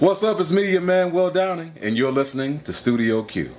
What's up? It's me, your man Will Downing, and you're listening to Studio Q.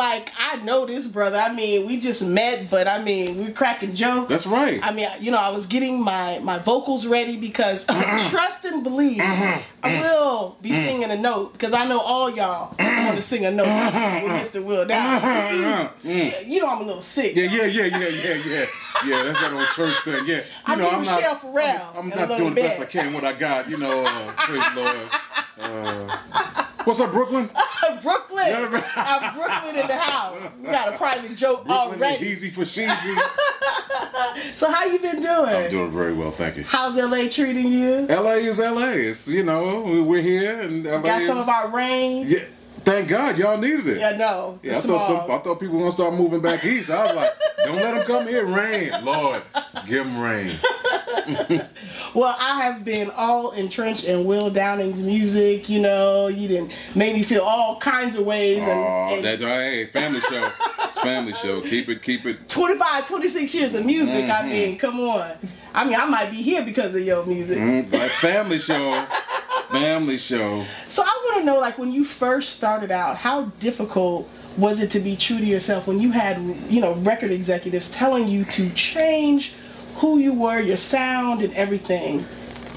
like I know this brother. I mean, we just met, but I mean, we're cracking jokes. That's right. I mean, you know, I was getting my my vocals ready because trust and believe mm-hmm. I mm-hmm. will be mm-hmm. singing a note because I know all y'all want to sing a note with Mr. Will down. You know, I'm a little sick. Yeah, yeah, yeah, yeah, yeah, yeah. Yeah, that's that old church thing. Yeah, you I know, I'm Michelle not. Pharrell I'm, I'm not doing the best I can. What I got, you know. Uh, praise Lord. Uh, what's up, Brooklyn? Uh, Brooklyn, Yeah. I'm Brooklyn in the house. We got a private joke Brooklyn, already. easy for sheezy. So how you been doing? I'm doing very well, thank you. How's LA treating you? LA is LA. It's you know we- we're here and LA Got is, some of our rain. Yeah, thank God y'all needed it. Yeah, no. Yeah, I thought some. I thought people were gonna start moving back east. I was like, don't let them come here. Rain, Lord, give them rain. Well, I have been all entrenched in Will Downing's music. You know, you didn't make me feel all kinds of ways. And, Oh, and that hey, family show. It's family show. Keep it, keep it. 25, 26 years of music. I mean, come on. I mean, I might be here because of your music. Mm, like family show. Family show. So I want to know, like, when you first started out, how difficult was it to be true to yourself when you had, you know, record executives telling you to change who you were, your sound, and everything?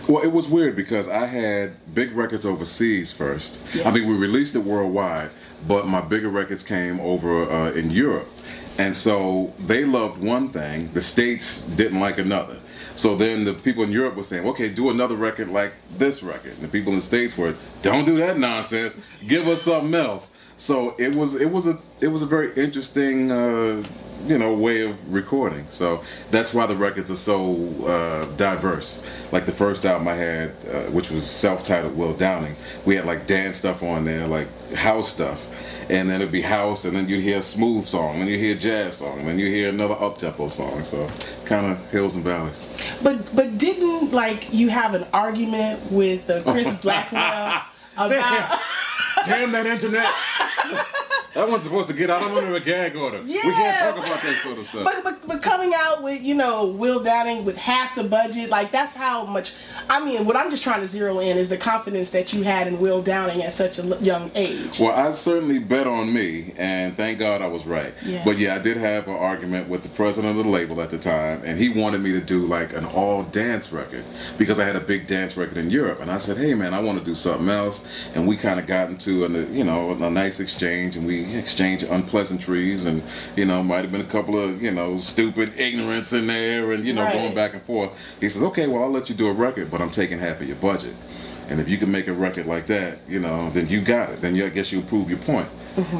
Well, it was weird because I had big records overseas first. Yeah. I mean, we released it worldwide, but my bigger records came over uh, in Europe. And so they loved one thing, the States didn't like another. So then the people in Europe were saying, okay, do another record like this record. And the people in the States were, don't do that nonsense, give us something else. So it was it was a it was a very interesting uh, you know way of recording. So that's why the records are so uh, diverse. Like the first album I had, uh, which was self-titled Will Downing, we had like dance stuff on there, like house stuff, and then it'd be house, and then you'd hear a smooth song, and you hear a jazz song, and then you hear another up-tempo song. So kind of hills and valleys. But but didn't like you have an argument with uh, Chris Blackwell about? Damn that internet! that one's supposed to get out. I'm under a gag order. Yeah. We can't talk about that sort of stuff. But, but but coming out with you know Will Downing with half the budget, like that's how much. I mean, what I'm just trying to zero in is the confidence that you had in Will Downing at such a young age. Well, I certainly bet on me, and thank God I was right. Yeah. But yeah, I did have an argument with the president of the label at the time, and he wanted me to do like an all dance record because I had a big dance record in Europe, and I said, "Hey, man, I want to do something else." And we kind of got into a you know a nice exchange, and we exchanged unpleasantries, and you know might have been a couple of you know stupid ignorance in there, and you know Right. going back and forth. He says, "Okay, well, I'll let you do a record, but I'm taking half of your budget." And if you can make a record like that, you know, then you got it. Then you, I guess you prove your point.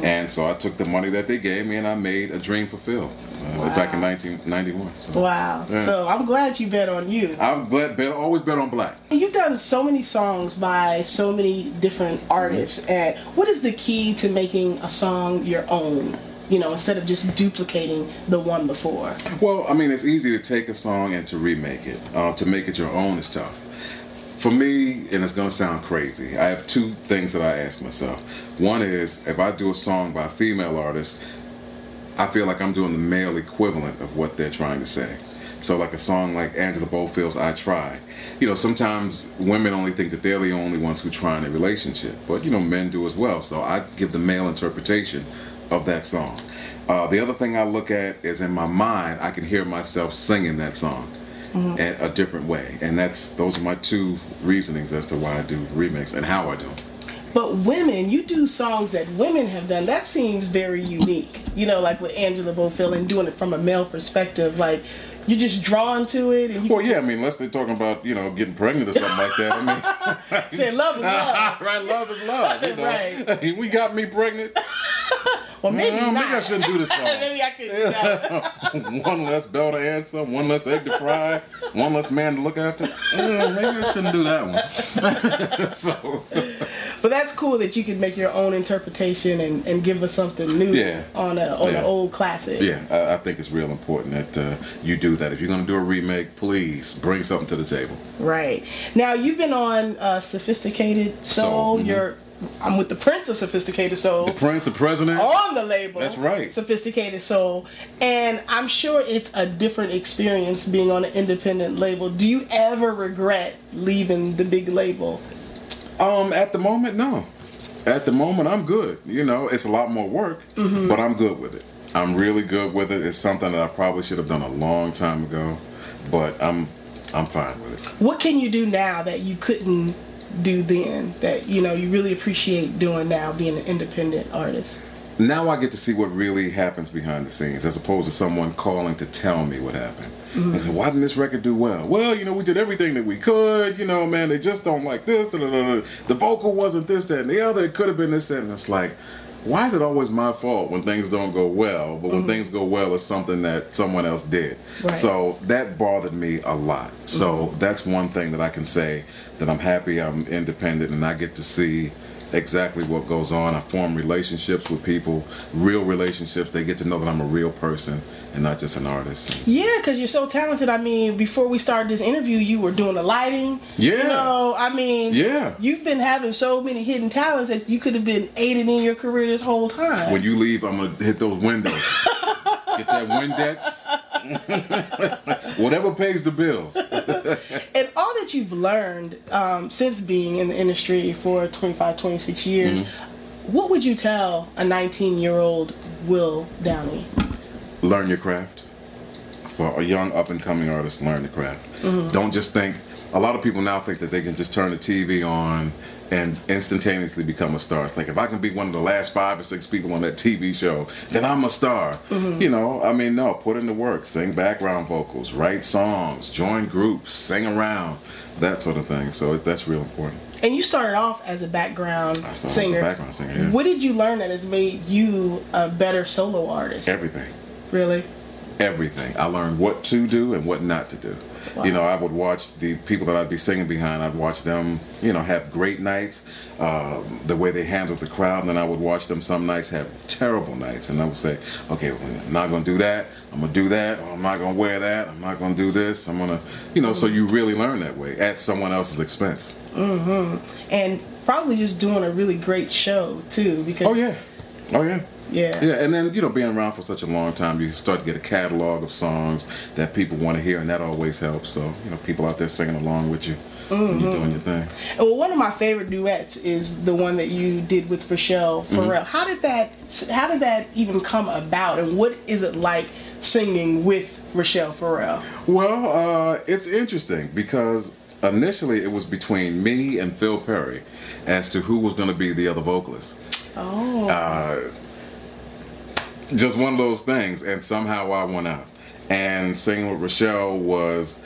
And so I took the money that they gave me and I made a dream fulfilled uh, back in 1991. So Wow. Yeah. So I'm glad you bet on you. I'm glad, bet, always bet on black. You've done so many songs by so many different artists, and what is the key to making a song your own? You know, instead of just duplicating the one before. Well, I mean, it's easy to take a song and to remake it. Uh, to make it your own is tough. For me, and it's gonna sound crazy, I have two things that I ask myself. One is if I do a song by a female artist, I feel like I'm doing the male equivalent of what they're trying to say. So, like a song like Angela Bofill's "I Try," you know, sometimes women only think that they're the only ones who try in a relationship, but you know, men do as well. So, I give the male interpretation of that song. Uh, the other thing I look at is in my mind, I can hear myself singing that song Mm-hmm. in a different way, and that's those are my two reasonings as to why I do remix and how I do. But women, you do songs that women have done. That seems very unique. You know, like with Angela Bofill and doing it from a male perspective. Like you're just drawn to it. And you Well, yeah, I mean, unless they're talking about you know getting pregnant or something like that. I mean. say love is love. right, love is love. You know? Right. we got me pregnant. Well, maybe Mm, maybe I shouldn't do this song. maybe I could. that. one less bell to answer, one less egg to fry, one less man to look after. Mm, maybe I shouldn't do that one. so, But that's cool that you can make your own interpretation and, and give us something new Yeah. on a on Yeah. an old classic. yeah, I, I think it's real important that uh, you do that. If you're going to do a remake, please bring something to the table. Right. Now you've been on uh, Sophisticated Soul. Soul, mhm. Your I'm with the Prince of Sophisticated Soul The Prince, the President. on the label. That's right. Sophisticated Soul. And I'm sure it's a different experience being on an independent label. Do you ever regret leaving the big label? Um, at the moment, no. At the moment, I'm good. You know, it's a lot more work, Mm-hmm. but I'm good with it. I'm really good with it. It's something that I probably should have done a long time ago, but I'm I'm fine with it. What can you do now that you couldn't do then that you know you really appreciate doing now being an independent artist? Now I get to see what really happens behind the scenes, as opposed to someone calling to tell me what happened. Say, mm-hmm. "Why didn't this record do well?" Well, you know, we did everything that we could. You know, man, they just don't like this. da, da, da. The vocal wasn't this, that, and the other. It could have been this, that, and it's like, why is it always my fault when things don't go well? But when mm. things go well, it's something that someone else did. Right. So that bothered me a lot. So mm. that's one thing that I can say that I'm happy I'm independent and I get to see exactly what goes on. I form relationships with people, real relationships. They get to know that I'm a real person and not just an artist. Yeah, because you're so talented. I mean, before we started this interview, you were doing the lighting. Yeah. You know, I mean, Yeah. you've been having so many hidden talents that you could have been aiding in your career this whole time. When you leave, I'm gonna hit those windows. Get that Windex. Whatever pays the bills. and all that you've learned um, since being in the industry for 25, 26 years, Mm-hmm. what would you tell a 19 year old Will Downing? learn your craft. For a young up and coming artist, learn the craft. Don't just think. A lot of people now think that they can just turn the TV on and instantaneously become a star. It's like if I can be one of the last five or six people on that TV show, then I'm a star. Mm-hmm. You know, I mean, no, put in the work, sing background vocals, write songs, join groups, sing around, that sort of thing. So that's real important. And you started off as a background as a singer. background singer, yeah. What did you learn that has made you a better solo artist? Everything. really? everything. I learned what to do and what not to do. You know, I would watch the people that I'd be singing behind. I'd watch them, you know, have great nights, um, the way they handled the crowd, and then I would watch them some nights have terrible nights, and I would say, okay, well, I'm not gonna do that. I'm gonna do that. Or I'm not gonna wear that. I'm not gonna do this. I'm gonna, you know. So you really learn that way at someone else's expense. Mm-hmm. And probably just doing a really great show too because Oh yeah, oh yeah. Yeah. Yeah, and then you know, being around for such a long time, you start to get a catalog of songs that people want to hear, and that always helps. So you know, people out there singing along with you when you're doing your thing. Well, one of my favorite duets is the one that you did with Rachelle Mm-hmm. How did that how did that even come about and what is it like singing with Rachelle Ferrell? Well, uh, it's interesting because initially it was between me and Phil Perry as to who was going to be the other vocalist. Oh. Uh, just one of those things, and somehow I won out. And singing with Rachelle was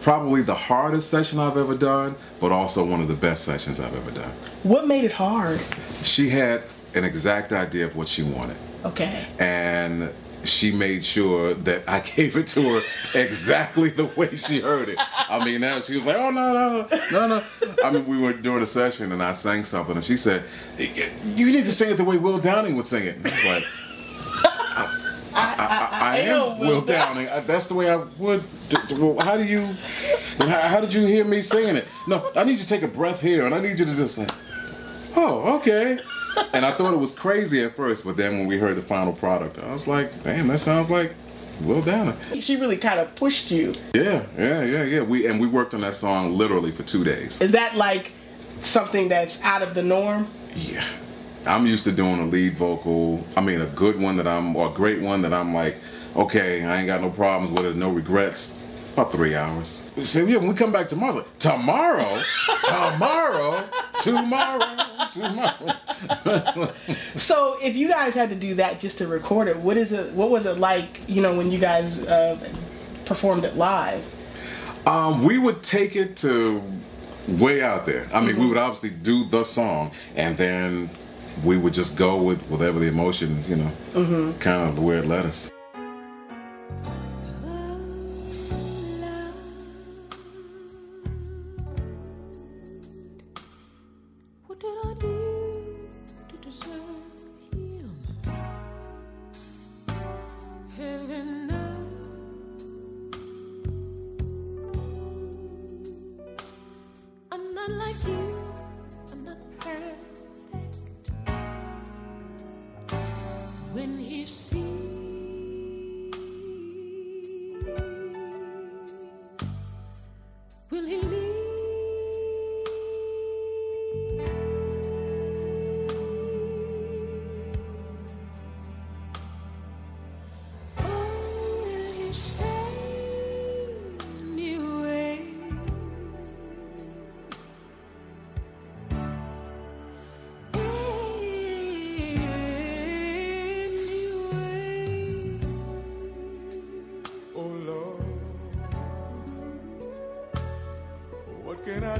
probably the hardest session I've ever done, but also one of the best sessions I've ever done. what made it hard? She had an exact idea of what she wanted, Okay. and she made sure that I gave it to her exactly the way she heard it. I mean, now she was like, "Oh no, no, no, no!" I mean, we were doing a session, and I sang something, and she said, "You need to sing it the way Will Downing would sing it." And I was like. I, I, I am am Will Will Downing. I, that's the way I would. d- d- well, How do you? How, how did you hear me singing it? No, I need you to take a breath here, and I need you to just like, oh, okay. And I thought it was crazy at first, but then when we heard the final product, I was like, damn, that sounds like Will Downing. She really kind of pushed you. Yeah, yeah, yeah, yeah. We and we worked on that song literally for two days. Is that like something that's out of the norm? Yeah. I'm used to doing a lead vocal. I mean, a good one that I'm, or a great one that I'm like, okay, I ain't got no problems with it, no regrets. About three hours. We said, yeah, when we come back tomorrow, like, tomorrow, tomorrow, tomorrow, tomorrow. So if you guys had to do that just to record it, what is it? What was it like? You know, when you guys uh, performed it live? Um, we would take it to way out there. I mean, we would obviously do the song, and then we would just go with whatever the emotion, you know, kind of where it led us.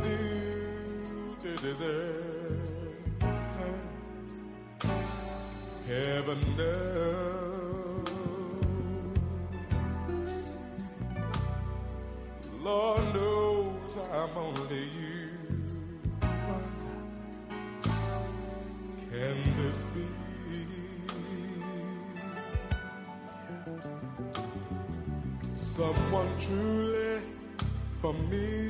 Do to deserve heaven knows? Lord knows I'm only human. Can this be? someone truly for me.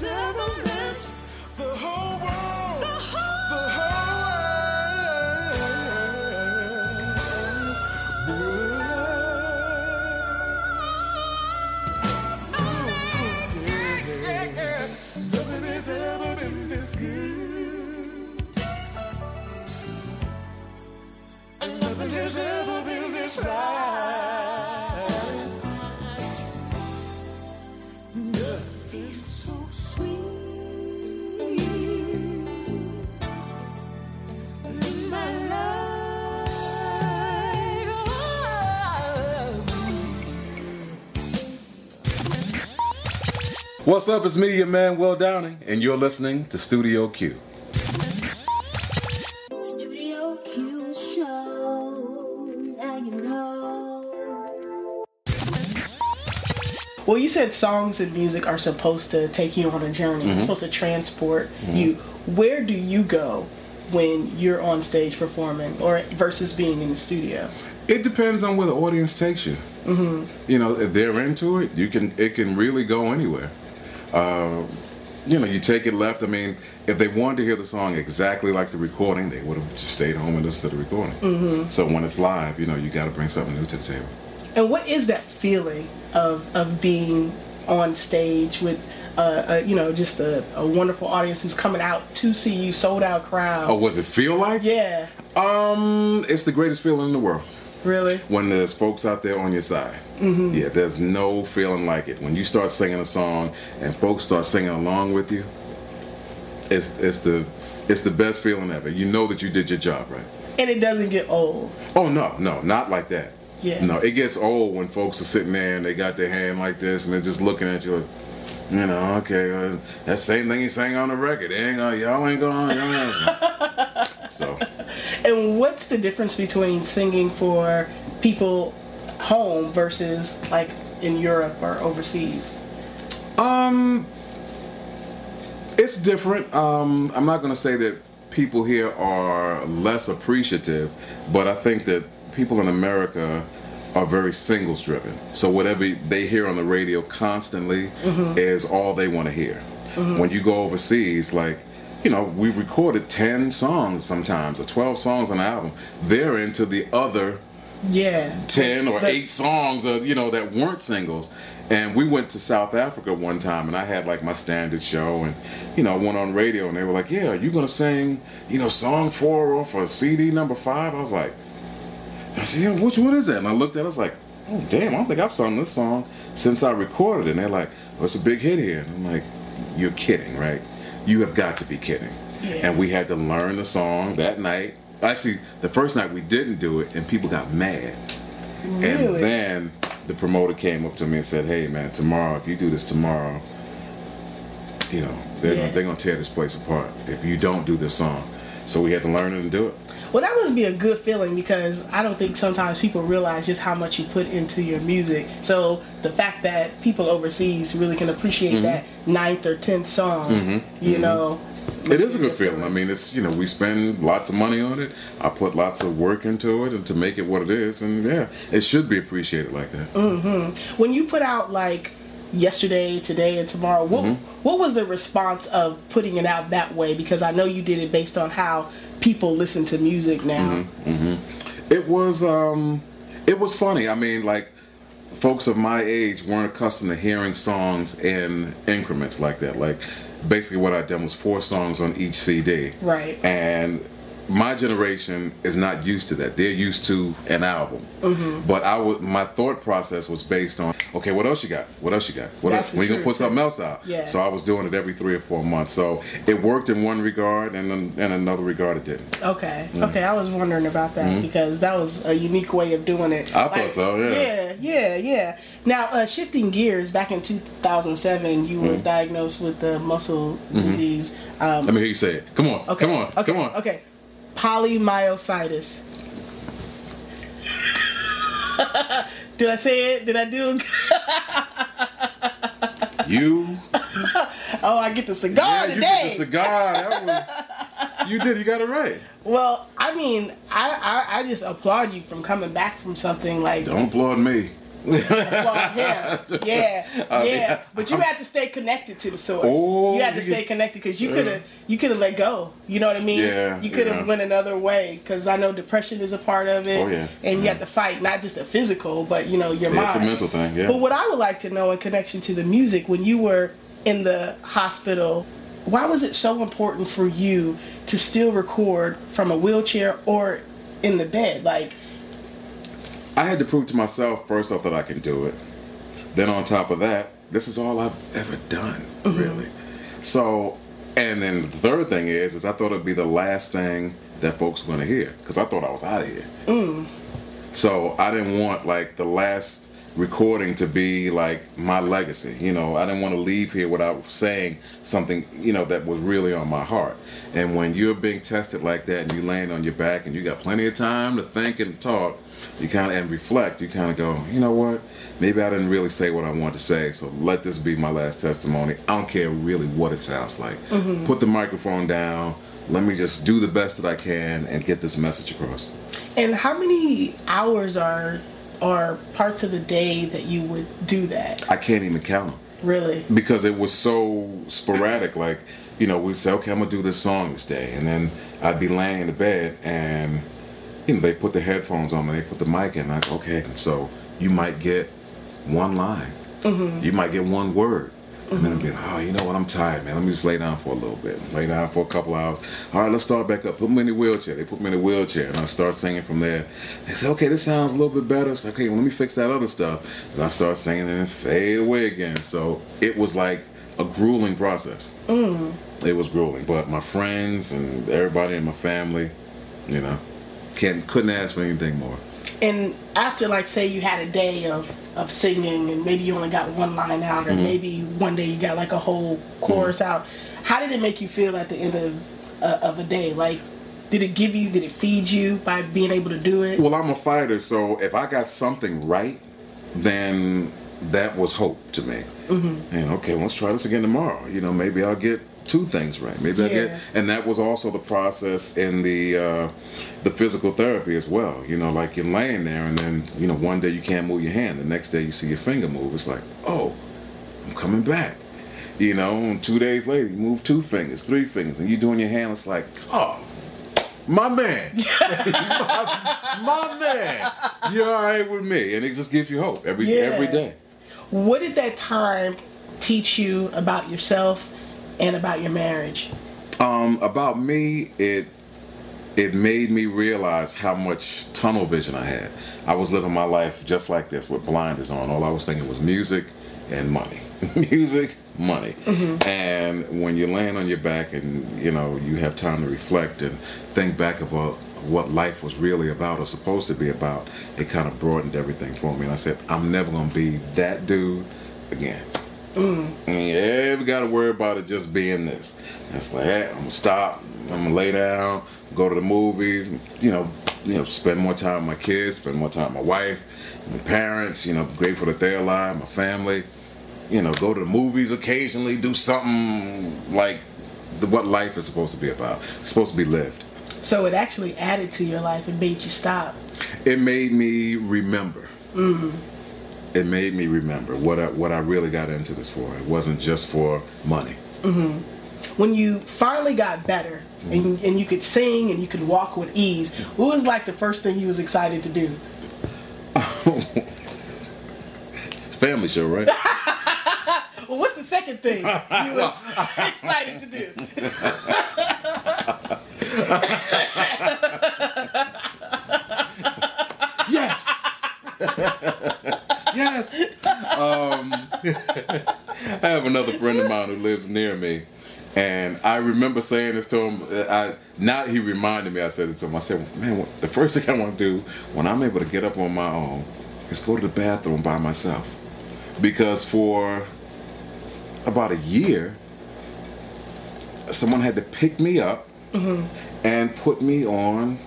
Nothing What's up? It's me, your man Will Downing, and you're listening to Studio Q. Studio Q Show. Now you know. Well, you said songs and music are supposed to take you on a journey. It's supposed to transport you. Where do you go when you're on stage performing, or versus being in the studio? It depends on where the audience takes you. Mm-hmm. You know, if they're into it, you can. It can really go anywhere. Uh, you know, you take it left. I mean, if they wanted to hear the song exactly like the recording, they would have just stayed home and listened to the recording. Mm-hmm. So when it's live, you know, you got to bring something new to the table. And what is that feeling of of being on stage with, uh, uh, you know, just a, a wonderful audience who's coming out to see you, sold out crowd? Oh, was it feel like? Yeah, Um, it's the greatest feeling in the world. Really. when there's folks out there on your side. Mm-hmm. Yeah, there's no feeling like it. When you start singing a song and folks start singing along with you, it's it's the it's the best feeling ever. You know that you did your job right. And it doesn't get old. Oh no, no, not like that. Yeah. No, it gets old when folks are sitting there and they got their hand like this and they're just looking at you like, you know, okay, uh, that same thing he sang on the record. Ain't gonna, y'all ain't going. Y'all so, And what's the difference between singing for people home versus like in Europe or overseas? Um, it's different. Um, I'm not going to say that people here are less appreciative, but I think that people in America are very singles driven. So whatever they hear on the radio constantly mm-hmm. is all they want to hear. Mm-hmm. When you go overseas, like you know, we've recorded 10 songs sometimes, or 12 songs on an album. They're into the other Yeah. 10 or The- 8 songs of, you know that weren't singles and we went to south africa one time and i had like my standard show and you know I went on radio and they were like yeah you gonna sing you know song four off of cd number five i was like i said yeah which one is that and i looked at it i was like oh damn i don't think i've sung this song since i recorded it and they're like well it's a big hit here and i'm like you're kidding right you have got to be kidding Yeah. and we had to learn the song that night actually the first night we didn't do it and people got mad Really? and then the promoter came up to me and said, "Hey, man, tomorrow, if you do this tomorrow, you know they're Yeah. gonna, they're gonna tear this place apart if you don't do this song." So we had to learn it and do it. Well, that must be a good feeling because I don't think sometimes people realize just how much you put into your music. So the fact that people overseas really can appreciate Mm-hmm. that ninth or tenth song, you know, It is a good feeling. I mean, it's you know we spend lots of money on it. I put lots of work into it and to make it what it is, and yeah, it should be appreciated like that. when you put out like yesterday, today, and tomorrow, what Mm-hmm. what was the response of putting it out that way? Because I know you did it based on how people listen to music now. Mm-hmm. It was um, it was funny. I mean, like folks of my age weren't accustomed to hearing songs in increments like that. Like basically, what I done was four songs on each CD. Right. And my generation is not used to that. They're used to an album. Mm-hmm. But I was my thought process was based on okay, what else you got? What else you got? What That's else? When you gonna put something else out? Yeah. So I was doing it every three or four months. So it worked in one regard, and in, in another regard, it didn't. Okay. Okay. I was wondering about that because that was a unique way of doing it. Mm-hmm. I thought so, yeah. Yeah. Yeah. Yeah. Now, uh, shifting gears, back in 2007, you Mm-hmm. were diagnosed with the muscle disease. Um, Let me hear you say it. Come on. okay. Come on. Okay. Come on. Okay. Polymyositis. Did I say it? Did I do? You. Oh, I get the cigar yeah, you today. did the cigar. That was. You did. You got it right. Well, I mean, I, I I just applaud you from coming back from something like Don't applaud me. Him. Yeah, oh, I mean, yeah. But you had to stay connected to the source. Oh, you had to stay connected because you could have you could have let go. You know what I mean? Yeah, You could have yeah. went another way because I know depression is a part of it. Oh, yeah, And you yeah. have mm. to fight not just a physical, but you know your Yeah, it's a mental thing. Yeah. But what I would like to know in connection to the music, when you were in the hospital, why was it so important for you to still record from a wheelchair or in the bed? Like, I had to prove to myself first off that I can do it. Then on top of that, this is all I've ever done, mm-hmm. really. So, and then the third thing is, is I thought it'd be the last thing that folks were gonna hear because I thought I was out of here. Mm. So I didn't want like the last recording to be like my legacy. You know, I didn't want to leave here without saying something, you know, that was really on my heart. And when you're being tested like that and you land on your back and you got plenty of time to think and talk, you kind of and reflect, you kind of go, you know what? Maybe I didn't really say what I wanted to say, so let this be my last testimony. I don't care really what it sounds like. Mm-hmm. Put the microphone down. Let me just do the best that I can and get this message across. and how many hours are are parts of the day that you would do that? I can't even count them. Really? because it was so sporadic. Like, you know, we'd say, okay, I'm gonna do this song this day, and then I'd be laying in the bed, and you know, they put the headphones on me, they put the mic in, like, okay, so you might get one line. Mm-hmm. You might get one word. And then I'd be like, oh, you know what? I'm tired, man. Let me just lay down for a little bit. Lay down for a couple hours. All right, let's start back up. Put me in the wheelchair. They put me in the wheelchair, and I start singing from there. They say, okay, this sounds a little bit better. Like, okay, well, let me fix that other stuff. And I start singing, and fade away again. So it was like a grueling process. Mm. It was grueling, but my friends and everybody in my family, you know, can't couldn't ask for anything more. And after, like, say you had a day of, of singing and maybe you only got one line out, or maybe one day you got like a whole chorus out, how did it make you feel at the end of, uh, of a day? Like, did it give you, did it feed you by being able to do it? Well, I'm a fighter, so if I got something right, then that was hope to me. Mm-hmm. And okay, well, let's try this again tomorrow. You know, maybe I'll get two things right. Maybe I get, and that was also the process in the uh, the physical therapy as well. You know, like you're laying there, and then you know, one day you can't move your hand, the next day you see your finger move. It's like, oh, I'm coming back. You know, and two days later you move two fingers, three fingers, and you're doing your hand. It's like, oh, my man, my, my man, you're all right with me, and it just gives you hope every Yeah. every day. What did that time teach you about yourself and about your marriage? Um, about me, it it made me realize how much tunnel vision I had. I was living my life just like this with blinders on. All I was thinking was music and money. music, money. And when you're laying on your back and you know you have time to reflect and think back about what life was really about or supposed to be about, it kind of broadened everything for me. And I said, I'm never gonna be that dude again. And You ever got to worry about it just being this. And it's like, hey, I'm gonna stop. I'm gonna lay down, go to the movies. You know, you know, spend more time with my kids, spend more time with my wife, my parents. You know, grateful that they're alive, my family. You know, go to the movies occasionally, do something like the, what life is supposed to be about. It's supposed to be lived. So it actually added to your life and made you stop. It made me remember. Mm-hmm. It made me remember what I, what I really got into this for. It wasn't just for money. Mm-hmm. When you finally got better and, mm-hmm. and you could sing and you could walk with ease, what was like the first thing you was excited to do? Family show, right? Well, what's the second thing you was excited to do? Yes. yes. Um, I have another friend of mine who lives near me, and I remember saying this to him. I not he reminded me. I said it to him. I said, "Man, the first thing I want to do when I'm able to get up on my own is go to the bathroom by myself, because for about a year, someone had to pick me up and put me on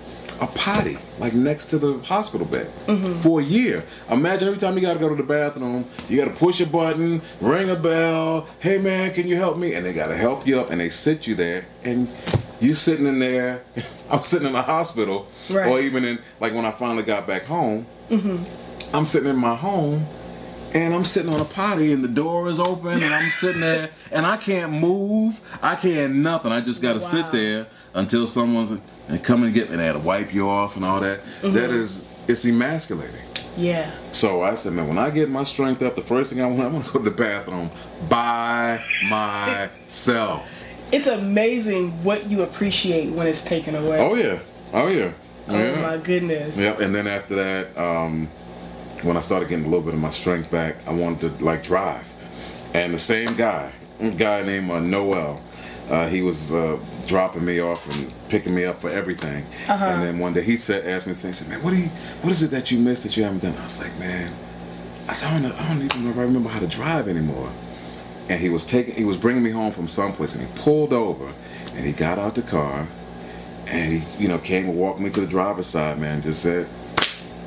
a potty, like next to the hospital bed, for a year. Imagine every time you gotta go to the bathroom, you gotta push a button, ring a bell. Hey man, can you help me? And they gotta help you up, and they sit you there, and you sitting in there. I'm sitting in the hospital, Right. or even in like when I finally got back home. Mm-hmm. I'm sitting in my home and I'm sitting on a potty and the door is open and I'm sitting there and I can't move. I can't nothing. I just gotta Wow. sit there until someone's and come and get me. They had to wipe you off and all that. That is it's emasculating. Yeah. So I said, man, when I get my strength up, the first thing I want, I want to go to the bathroom by myself. It's amazing what you appreciate when it's taken away. Oh yeah. Oh yeah. Oh yeah. my goodness. Yep. And then after that, um, when I started getting a little bit of my strength back, I wanted to like drive. And the same guy, guy named uh, Noel, uh, he was uh, dropping me off and picking me up for everything. And then one day he said, asked me, he said, "Man, what do you, what is it that you missed that you haven't done?" I was like, "Man, I said, I don't, know, I don't even know if I remember how to drive anymore." And he was taking, he was bringing me home from someplace, and he pulled over, and he got out the car, and he, you know, came and walked me to the driver's side, man. Just said,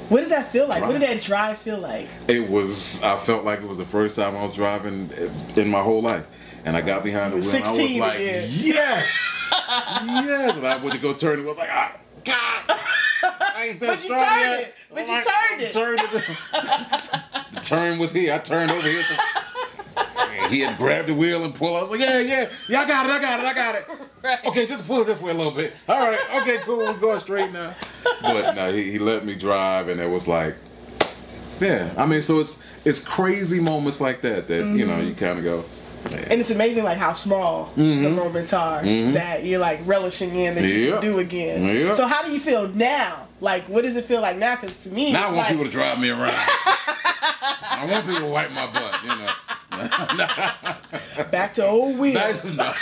What did that feel like? What did that drive feel like? It was. I felt like it was the first time I was driving in my whole life, and I got behind the wheel. were and I was like, again. yes, yes. And I went to go turn. It was like, ah, God. I ain't that But you strong turned yet. it. But I'm you like, turned it. Turned it. the turn was here. I turned over here. So and he had grabbed the wheel and pulled. I was like, yeah, yeah, yeah. I got it. I got it. I got it. Right. Okay, just pull it this way a little bit. All right. Okay, cool. We're going straight now. But no, he, he let me drive, and it was like Yeah, I mean, so it's it's crazy moments like that that you know you kind of go. And it's amazing like how small the moments are that you're like relishing in that you Mm-hmm. Can do again. Yeah. So how do you feel now? Like what does it feel like now? Because to me, Now I want like, people to drive me around. I want people to wipe my butt, you know. back to old Will. That- no.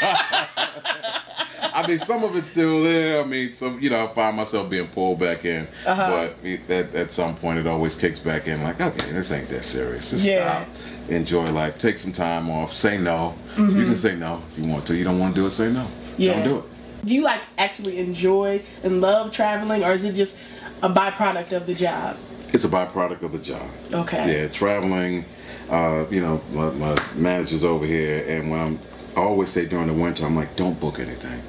I mean, some of it's still there. I mean, some you know, I find myself being pulled back in, Uh-huh. but it, at, at some point, it always kicks back in. Like, okay, this ain't that serious. Just Yeah. stop, enjoy life, take some time off, say no. Mm-hmm. You can say no if you want to. You don't want to do it, say no. Yeah. Don't do it. Do you like actually enjoy and love traveling, or is it just a byproduct of the job? It's a byproduct of the job. Okay. Yeah, traveling. Uh, you know, my, my manager's over here, and when I'm, I always say during the winter, I'm like, don't book anything.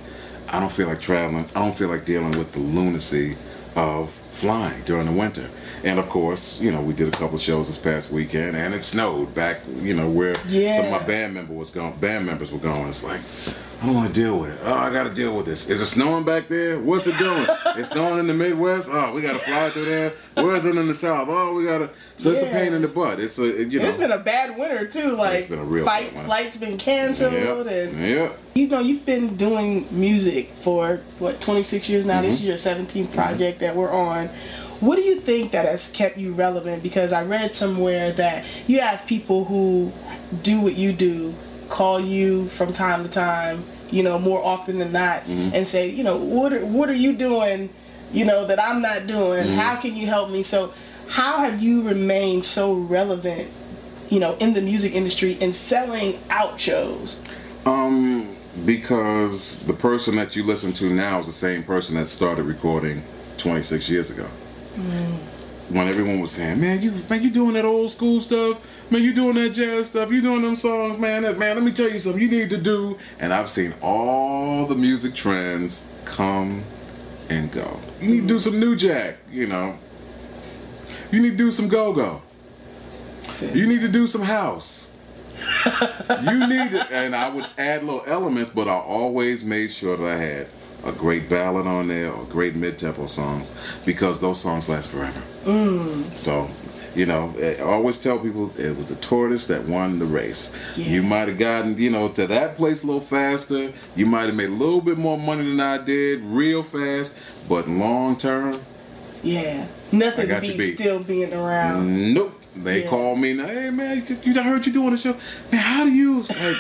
I don't feel like traveling. I don't feel like dealing with the lunacy of flying during the winter. And of course, you know, we did a couple of shows this past weekend, and it snowed back. You know, where some of my band member was going. Band members were going. It's like. I don't want to deal with it. Oh, I got to deal with this. Is it snowing back there? What's it doing? it's snowing in the Midwest. Oh, we got to fly through there. Where is it in the South? Oh, we got to. So it's a pain in the butt. It's a you know. It's been a bad winter too. Like it's been a real flights, bad flights been canceled, yeah, and yeah. you know you've been doing music for what 26 years now. This is Mm-hmm. your 17th project that we're on. What do you think that has kept you relevant? Because I read somewhere that you have people who do what you do, call you from time to time, you know, more often than not, Mm-hmm. and say, you know, what are, what are you doing, you know, that I'm not doing? Mm-hmm. How can you help me? So, how have you remained so relevant, you know, in the music industry and selling out shows? Um, because the person that you listen to now is the same person that started recording 26 years ago. When everyone was saying, "Man, you man, you doing that old school stuff? Man, you doing that jazz stuff? You doing them songs, man? That, man, let me tell you something. You need to do." And I've seen all the music trends come and go. You need to do some new jack, you know. You need to do some go go. You need to do some house. you need to, and I would add little elements, but I always made sure that I had a great ballad on there or great mid-tempo songs because those songs last forever. Mm. So, you know, eh, I always tell people it was the tortoise that won the race. Yeah. You might have gotten, you know, to that place a little faster. You might have made a little bit more money than I did, real fast, but long term, Yeah, nothing beats still being around. Nope. They Yeah. call me now. Hey man, you, I heard you doing a show. Man, how do you? Like,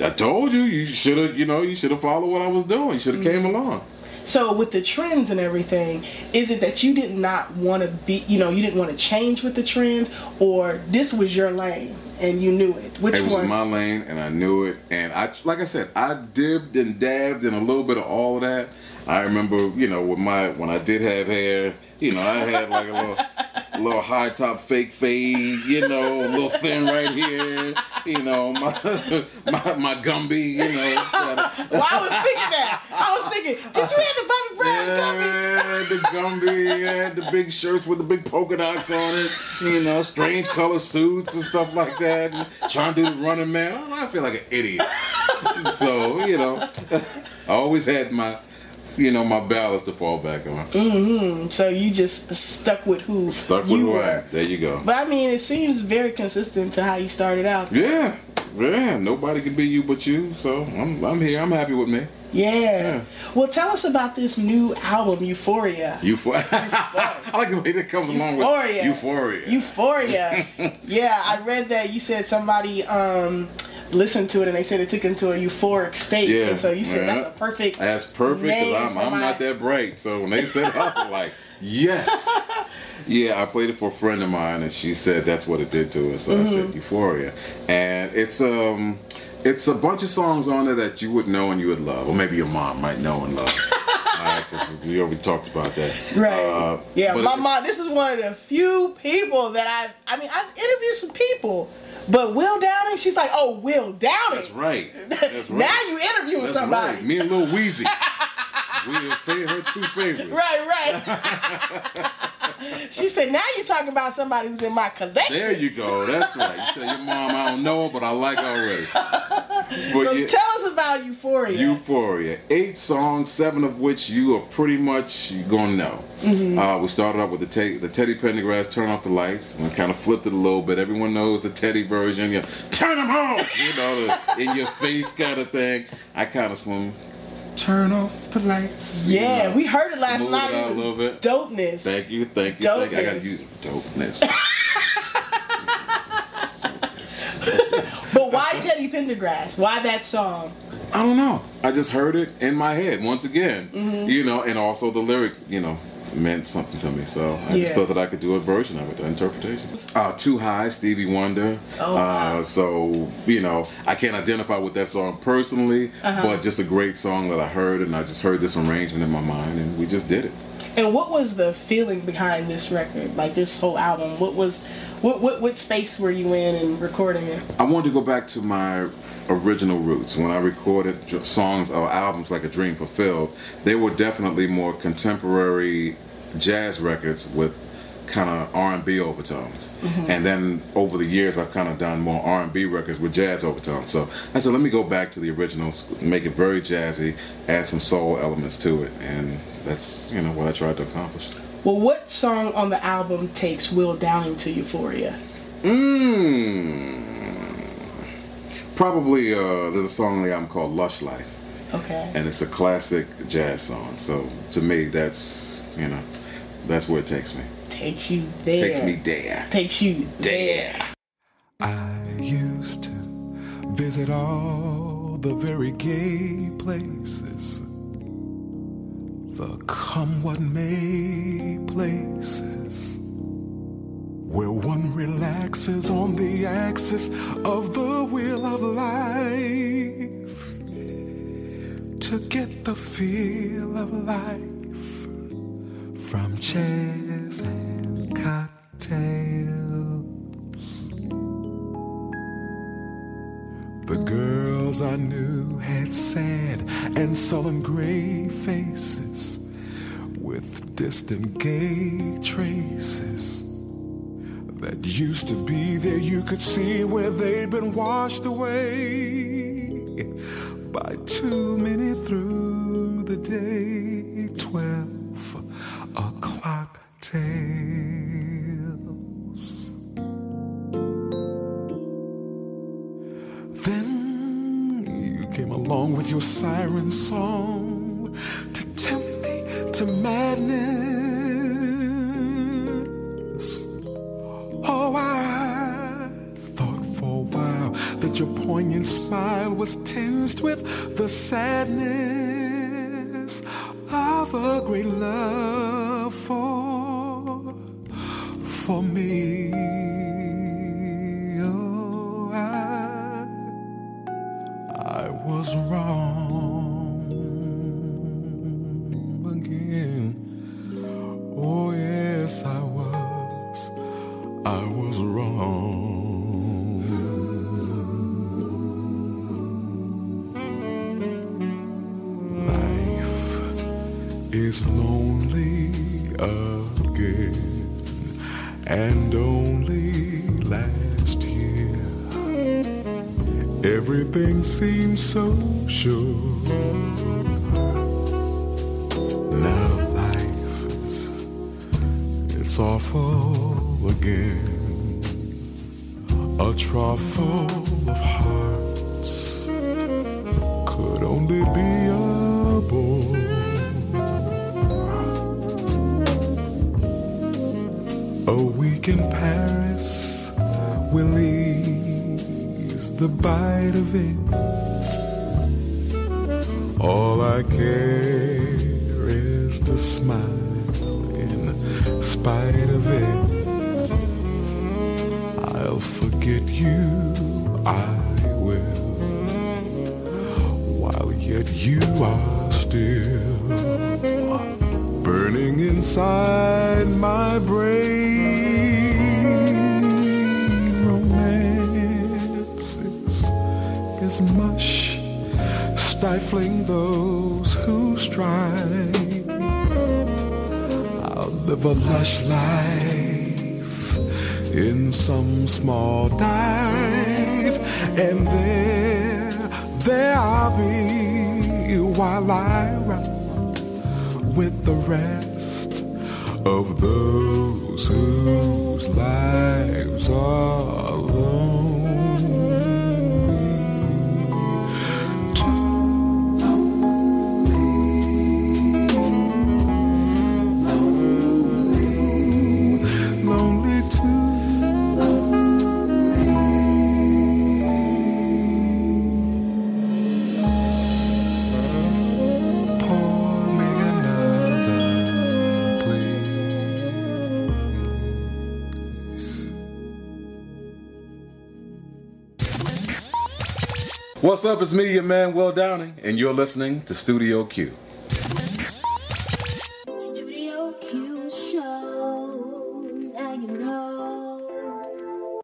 I told you. You should have. You know, you should have followed what I was doing. You should have came mm-hmm. along. So with the trends and everything, is it that you did not want to be, you know, you didn't want to change with the trends, or this was your lane and you knew it? Which It was one? my lane, and I knew it. And I, like I said, I dibbed and dabbed and a little bit of all of that. I remember, you know, with my when I did have hair, you know, I had like a little, little high top fake fade, you know, a little thin right here, you know, my my, my Gumby, you know. well, I was thinking that. I was thinking, did you have the Bobby Brown? Yeah, the Gumby, yeah, the big shirts with the big polka dots on it, you know, strange color suits and stuff like that. and trying to do the running man. Oh, I feel like an idiot. So, you know, I always had my, you know, my ballads to fall back on. Mm-hmm. So you just stuck with who Stuck with who I. There you go. But I mean, it seems very consistent to how you started out. Yeah, yeah, nobody can be you but you. So I'm, I'm here. I'm happy with me. Yeah. Well, tell us about this new album, Euphoria. Euphoria. I like the way that comes along Euphoria. with euphoria. Euphoria. yeah, I read that you said somebody um listened to it and they said it took them to a euphoric state. Yeah, And so you said yeah. that's a perfect. That's perfect because I'm, I'm my- not that bright. So when they said I was like, yes. Yeah, I played it for a friend of mine, and she said that's what it did to her. So I Mm-hmm. said Euphoria, and it's um, it's a bunch of songs on there that you would know and you would love, or maybe your mom might know and love. Because we already talked about that. Right. Uh, yeah, my mom. This is one of the few people that I've. I mean, I've interviewed some people, but Will Downing. She's like, oh, Will Downing. That's right. That's right. now you interviewing That's somebody. right. Me and Lil Weezy. we are her two favorites. Right, right. she said, now you're talking about somebody who's in my collection. There you go. That's right. You tell your mom I don't know her, but I like her already. But So yeah. tell us about Euphoria. Euphoria. Eight songs, seven of which you are pretty much gonna know. Mm-hmm. Uh, we started off with the, te- the Teddy Pendergrass "Turn Off the Lights" and kind of flipped it a little bit. Everyone knows the Teddy version. You know, turn them off, you know, the in your face kind of thing. I kind of swim. Turn off the lights. you yeah, know, we heard it last night. It out It a was little bit. dopeness. Thank you, thank you, thank you. I gotta Dopeness. use dopeness. But why Teddy Pendergrass? Why that song? I don't know. I just heard it in my head once again. Mm-hmm. You know, and also the lyric, you know, meant something to me. So I just thought that I could do a version of it, an interpretation. Uh, Too High, Stevie Wonder. Oh, wow. uh, so, you know, I can't identify with that song personally, Uh-huh. but just a great song that I heard, and I just heard this arrangement in my mind, and we just did it. And what was the feeling behind this record? Like this whole album? What was what what, what space were you in and recording it? I wanted to go back to my original roots. When I recorded songs or albums like A Dream Fulfilled, they were definitely more contemporary jazz records with kind of R&B overtones. Mm-hmm. And then over the years, I've kind of done more R&B records with jazz overtones. So I said, let me go back to the originals, make it very jazzy, add some soul elements to it, and that's you know what I tried to accomplish. Well, what song on the album takes Will Downing to Euphoria? Mmm. Probably uh, there's a song on the album called Lush Life. Okay. and it's a classic jazz song. So to me, that's you know, that's where it takes me. Takes you there. Takes me there. Takes you there. I used to visit all the very gay places, the come what may places, where one relaxes on the axis of the wheel of life to get the feel of life from chairs and cocktails. The girls I knew had sad and sullen gray faces with distant gay traces that used to be there. You could see where they'd been washed away by too many through the day. Twelve o'clock tales. Then you came along with your siren song to tempt me to madness. Your poignant smile was tinged with the sadness of a great love for for me. Everything seems so sure. Now life is it's awful again. A trough the bite of it. All I care is to smile in spite of it. I'll forget you, I will, while yet you are still burning inside my brain. Mush, stifling those who strive. I'll live a lush life in some small dive, and there, There I'll be while I ride with the rest of those whose lives are lonely. What's up? It's me, your man Will Downing, and you're listening to Studio Q. Studio Q Show. Now you know.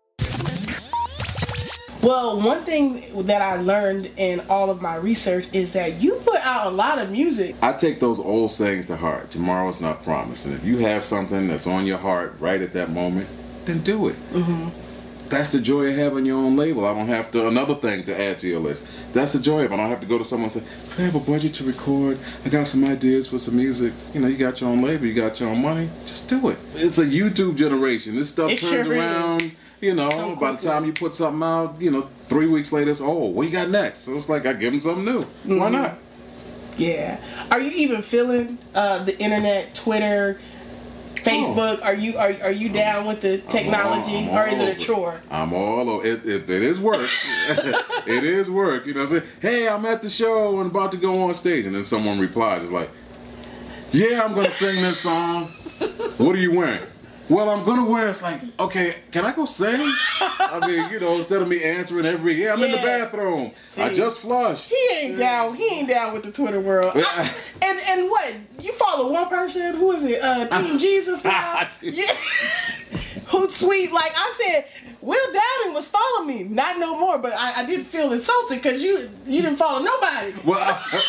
Well, one thing that I learned in all of my research is that you put out a lot of music. I take those old sayings to heart. Tomorrow's not promised, and if you have something that's on your heart right at that moment, then do it. Mm-hmm. That's the joy of having your own label. I don't have to. Another thing to add to your list. That's the joy of. it. I don't have to go to someone and say, "I have a budget to record. I got some ideas for some music." You know, you got your own label. You got your own money. Just do it. It's a YouTube generation. This stuff It turns sure is. around. You know, So by the time you put something out, you know, three weeks later, it's oh, what you got next? So it's like I give them something new. Mm-hmm. Why not? Yeah. Are you even feeling uh, the internet, Twitter, Facebook? Are you are, are you down with the technology, I'm all- I'm or is it a chore? I'm all over. It, it, it is work. it is work. You know, say, hey, I'm at the show and about to go on stage, and then someone replies, it's like, yeah, I'm gonna sing this song. What are you wearing? Well, I'm gonna wear. It's like, okay, can I go sing? I mean, you know, instead of me answering every, yeah, I'm in the Yeah. bathroom. I just flushed. He ain't down. He ain't down with the Twitter world. I- and and what you follow one person? Who is it? Uh, Team Jesus now. Yeah. Sweet? Like I said, Will Downing was following me. Not no more, but I, I did feel insulted because you you didn't follow nobody. Well, I,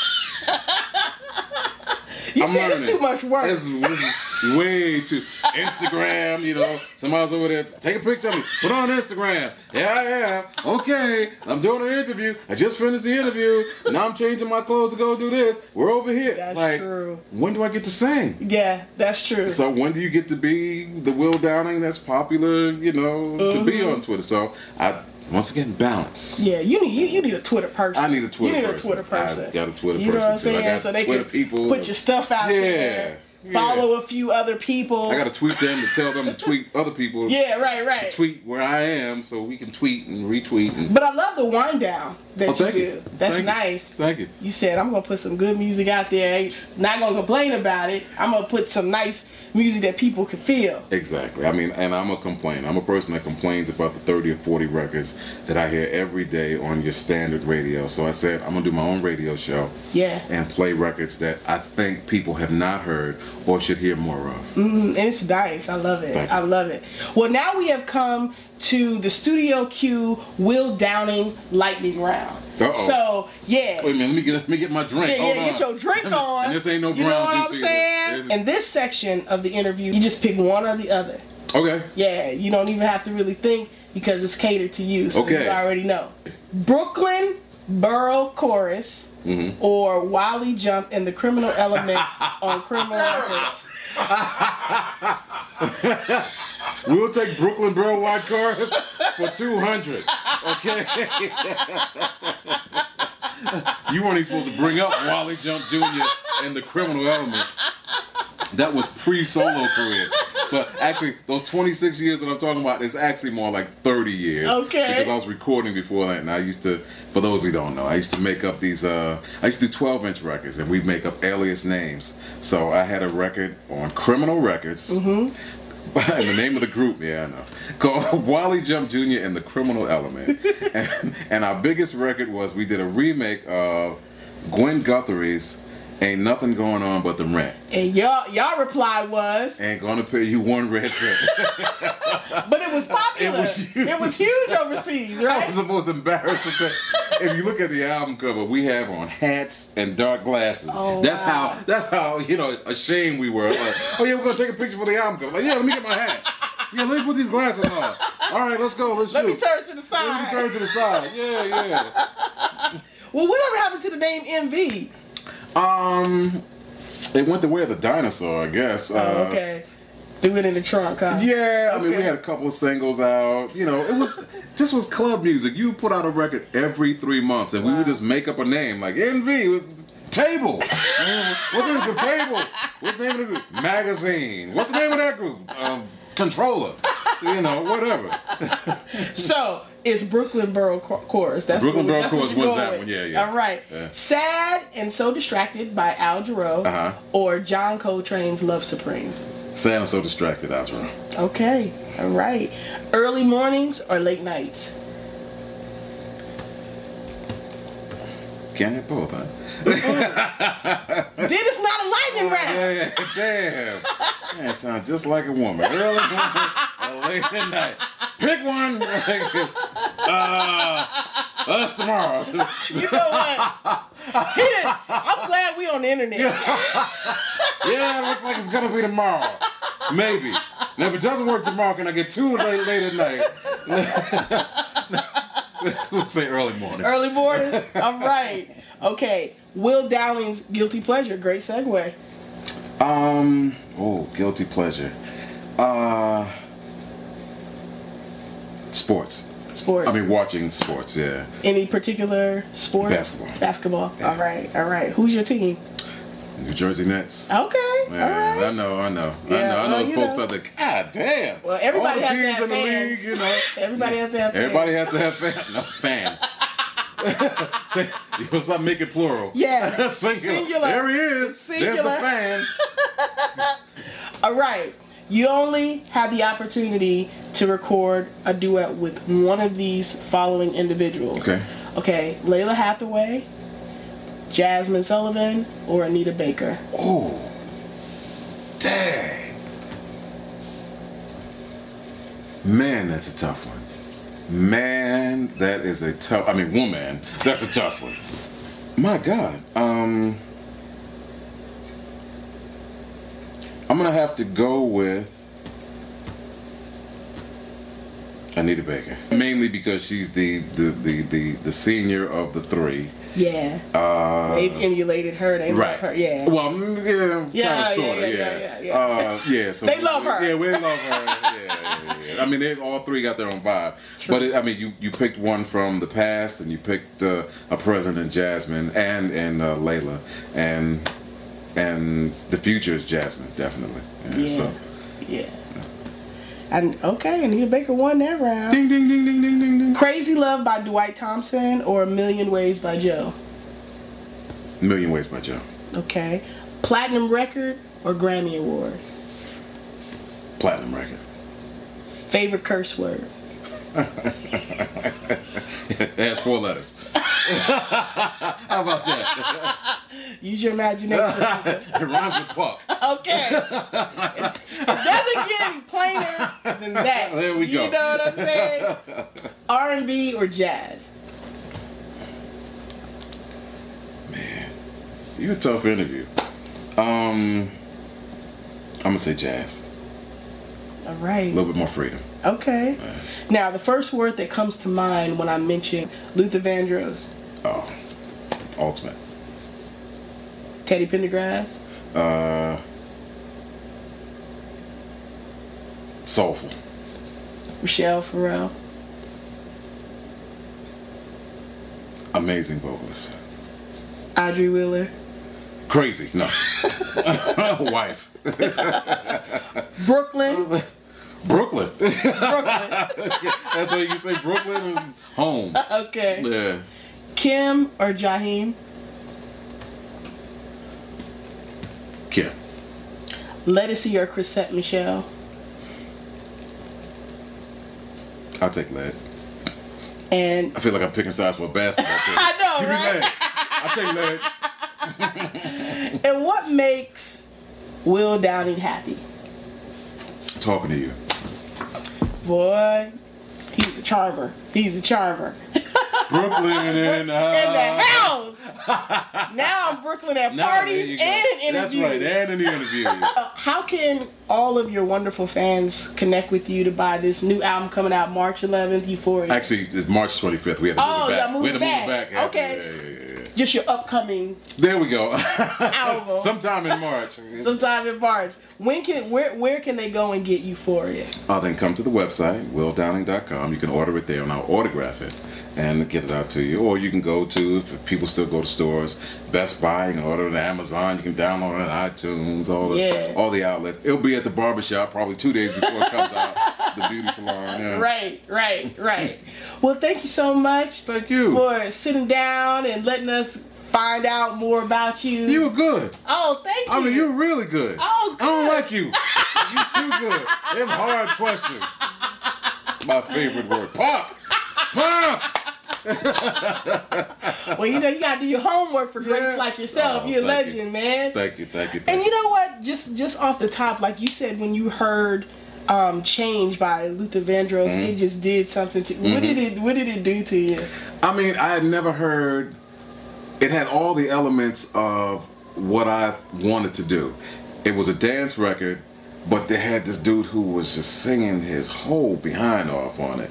You I'm said it's too much work. This, is- way too Instagram. You know, somebody's over there. Take a picture of me. Put it on Instagram. Yeah, I am. Okay, I'm doing an interview. I just finished the interview. Now I'm changing my clothes to go do this. We're over here. That's like, true. when do I get to sing? yeah, that's true. So when do you get to be the Will Downing that's popular? You know, to be Mm-hmm. on Twitter. So I once again balance. yeah, you need you, you need a Twitter person. I need a Twitter person. You need person. a Twitter person. I've got a Twitter You know what I'm person, saying? So they Twitter can people. put your stuff out Yeah, there. yeah. Follow a few other people. I got to tweet them to tell them to tweet other people. yeah, right, right. tweet where I am so we can tweet and retweet and But I love the wind down that Oh, you do. you. That's Thank you. nice. thank you. You said I'm gonna put some good music out there. Not gonna complain about it. I'm gonna put some nice music that people can feel. Exactly. I mean, and I'm a complainer. I'm a person that complains about the 30 or 40 records that I hear every day on your standard radio. So I said I'm gonna do my own radio show Yeah, and play records that I think people have not heard or should hear more of. Mm, and it's nice. I love it. I love it. Well, now we have come to the Studio Q Will Downing lightning round. Uh-oh. So yeah. Wait a minute. Let me get let me get my drink. Yeah, Hold yeah, on. get your drink on. and this ain't no brown. You know what I'm saying? In this section of the interview, you just pick one or the other. Okay. Yeah, you don't even have to really think because it's catered to you, so Okay. you already know. Brooklyn Borough Chorus Mm-hmm. or Wally Jump and the Criminal Element on Criminal Records. We'll take Brooklyn Borough White Chorus for 200. Okay. you weren't even supposed to bring up Wally Jump Jr. and the criminal element. That was pre-solo career. So actually, those 26 years that I'm talking about is actually more like 30 years. Okay. Because I was recording before that, and I used to, for those who don't know, I used to make up these. Uh, I used to do 12-inch records, and we'd make up alias names. So I had a record on Criminal Records. Mm-hmm. And the name of the group, yeah, I know, called Wally Jump Jr. and the Criminal Element. and, and our biggest record was we did a remake of Gwen Guthrie's "Ain't Nothing Going On But the Rent." And y'all y'all reply was, Ain't gonna pay you one red cent. but it was popular. It was huge. It was huge overseas, That was the most embarrassing thing. If you look at the album cover, we have on hats and dark glasses. Oh, that's wow. how that's how you know ashamed we were. Like, oh yeah, we're gonna take a picture for the album cover. Like, yeah, let me get my hat. Yeah, let me put these glasses on. All right, let's go. Let's Let me turn to the side. Let me turn to the side. Yeah, yeah. Well, whatever happened to the name MV? Um, they went the way of the dinosaur, I guess. Oh, Uh, okay. Threw it in the trunk, huh? Yeah, I mean, we had a couple of singles out. You know, it was this was club music. You put out a record every three months, and we would just make up a name like NV with table. What's the name of the table? What's the name of the group? Magazine. What's the name of that group? Um, controller. You know, whatever. So it's Brooklyn Borough Chorus. That's Brooklyn what, Borough that's Chorus was that with. one, yeah, yeah. All right. Yeah. Sad and So Distracted by Al Jarreau Uh-huh. or John Coltrane's Love Supreme. Sad and so distracted, Outro. Okay. All right. Early mornings or late nights? Can't have both, huh? Then it's not a lightning round. Yeah, damn. that sounds just like a woman. Early morning or late at night. Pick one. uh, us tomorrow. You know what? I'm glad we on the internet. yeah, it looks like it's gonna be tomorrow. Maybe. Now, if it doesn't work tomorrow, can I get two late, late at night? We'll say early morning. Early mornings. All right. Okay. Will Downing's Guilty Pleasure. Great segue. Um. Oh, guilty pleasure. Uh. Sports. Sports. I mean, watching sports. Yeah. Any particular sport? Basketball. Basketball. All right. All right. Who's your team? New Jersey Nets. Okay. Right. I know, I know, I Yeah, know. I know well, the folks know. out there. God damn! Well, everybody All the has to teams have in the fans. league, you know. Everybody has to have fans. Everybody has to have fan. No, fan. you must not make it plural. Yeah. singular. Singular. There he is. Singular. There's the fan. All right. You only have the opportunity to record a duet with one of these following individuals. Okay. Okay. Lalah Hathaway, Jazmine Sullivan, or Anita Baker. Oh, dang. Man, that's a tough one. Man, that is a tough. I mean, woman, that's a tough one. My God. Um, I'm gonna have to go with Anita Baker, mainly because she's the the the the, the senior of the three. Yeah. Uh, They've emulated her. They Right. love her. Yeah. Well, mm, yeah, Yeah, kind yeah, of, sort of, yeah, yeah, yeah, yeah, Uh, yeah. So They love her. Yeah, we love her. Yeah, yeah, yeah. I mean, they all three got their own vibe. But it, I mean, you you picked one from the past, and you picked uh, a president, Jazmine, and and uh, Lalah, and and the future is Jazmine, definitely. Yeah. yeah. So. Yeah. And okay, Anita Baker won that round. Ding ding ding ding ding ding ding. Crazy Love by Dwight Thompson or A Million Ways by Joe. Million Ways by Joe. Okay. Platinum record or Grammy Award. Platinum record. Favorite curse word. it has four letters. How about that? Use your imagination. it rhymes with puck. okay. It, it doesn't get any plainer than that. There we go. You know what I'm saying? R&B or jazz. Man, you a tough interview. Um, I'm gonna say jazz. All A little bit more freedom. Okay. Now, the first word that comes to mind when I mention Luther Vandross, Oh, ultimate. Teddy Pendergrass, Uh, soulful. Rachelle Ferrell, Amazing vocalist. Audrey Wheeler, Crazy. No. Wife. Brooklyn, Brooklyn. Brooklyn. That's why you say Brooklyn is home. Okay. Yeah. Kim or Jaheim, Kim. Ledisi or Chrisette Michele, I'll take lead. and I feel like I'm picking sides for a basketball team. I know, Give me right? I'll take lead. And what makes Will Downing happy? Talking to you. Boy, he's a charmer. He's a charmer. Brooklyn in the house. In the house. now I'm Brooklyn at Now, parties and in That's right, and in the interview. Uh, How can all of your wonderful fans connect with you to buy this new album coming out March 11th, Euphoria? Actually, it's March 25th. We had to move Oh, it back. moved we had to back. move it back. Okay. Yeah, yeah, yeah. Just your upcoming There we go. album Sometime in March. sometime in March. When can where where can they go and get Euphoria? Uh, then come to the website, willdowning.com. You can order it there and I'll autograph it and get it out to you. Or you can go to, if people still go to stores, Best Buy, you can order it on Amazon. You can download it on iTunes, all the, Yeah. all the outlets. It'll be at the barbershop probably two days before it comes out, the beauty salon. Yeah. Right, right, right. well, thank you so much. Thank you. for sitting down and letting us find out more about you. You were good. oh, thank you. I mean, you're really good. Oh, I don't like you. You're too good. Them hard questions. My favorite word. Pop! Pop! well, you know, you gotta do your homework for greats Yeah. like yourself. Oh, you're a thank you. legend, man. Thank you, thank you, thank And you. know what? Just just off the top, like you said, when you heard um, "Change" by Luther Vandross, Mm-hmm. it just did something to. What did it What did it do to you? I mean, I had never heard. It had all the elements of what I wanted to do. It was a dance record, but they had this dude who was just singing his whole behind off on it.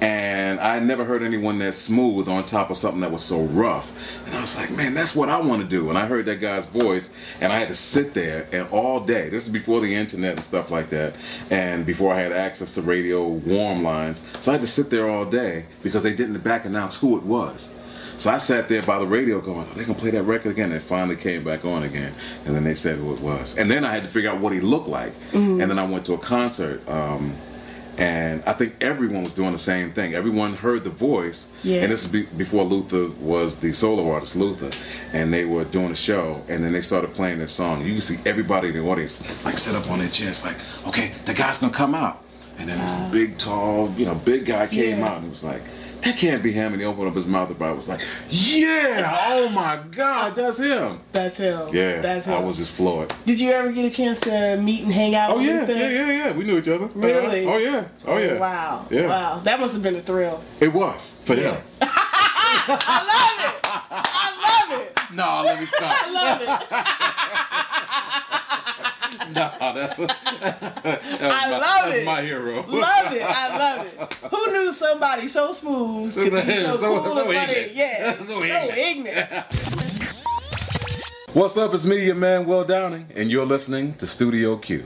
And I had never heard anyone that smooth on top of something that was so rough. And I was like, man, that's what I want to do. And I heard that guy's voice, and I had to sit there and all day. This is before the internet and stuff like that, and before I had access to radio warm lines. So I had to sit there all day because they didn't back announce who it was. So I sat there by the radio going, are they gonna play that record again? And it finally came back on again. And then they said who it was. And then I had to figure out what he looked like. And then I went to a concert. Um, and I think everyone was doing the same thing. Everyone heard the voice. Yeah. And this is be- before Luther was the solo artist, Luther. And they were doing a show. And then they started playing this song. You can see everybody in the audience like sit up on their chest, like, okay, the guy's gonna come out. And then this big, tall, you know, big guy came Yeah. out and was like, that can't be him. And he opened up his mouth about it was like, yeah, oh my God, that's him. That's him. Yeah, that's him. I was just floored. Did you ever get a chance to meet and hang out? Oh with yeah, yeah, yeah, yeah. We knew each other. Really? Uh, oh yeah, oh yeah. Wow. Yeah. Wow. That must have been a thrill. It was for him. I love it. I love it. No, let me stop. I love it. no, that's a, that I my, love that's it. my hero. Love it. I love it. Who knew somebody so smooth could be so, So- cool so and funny? ignorant. Yeah. So So ignorant. ignorant. What's up? It's me, your man, Will Downing, and you're listening to Studio Q.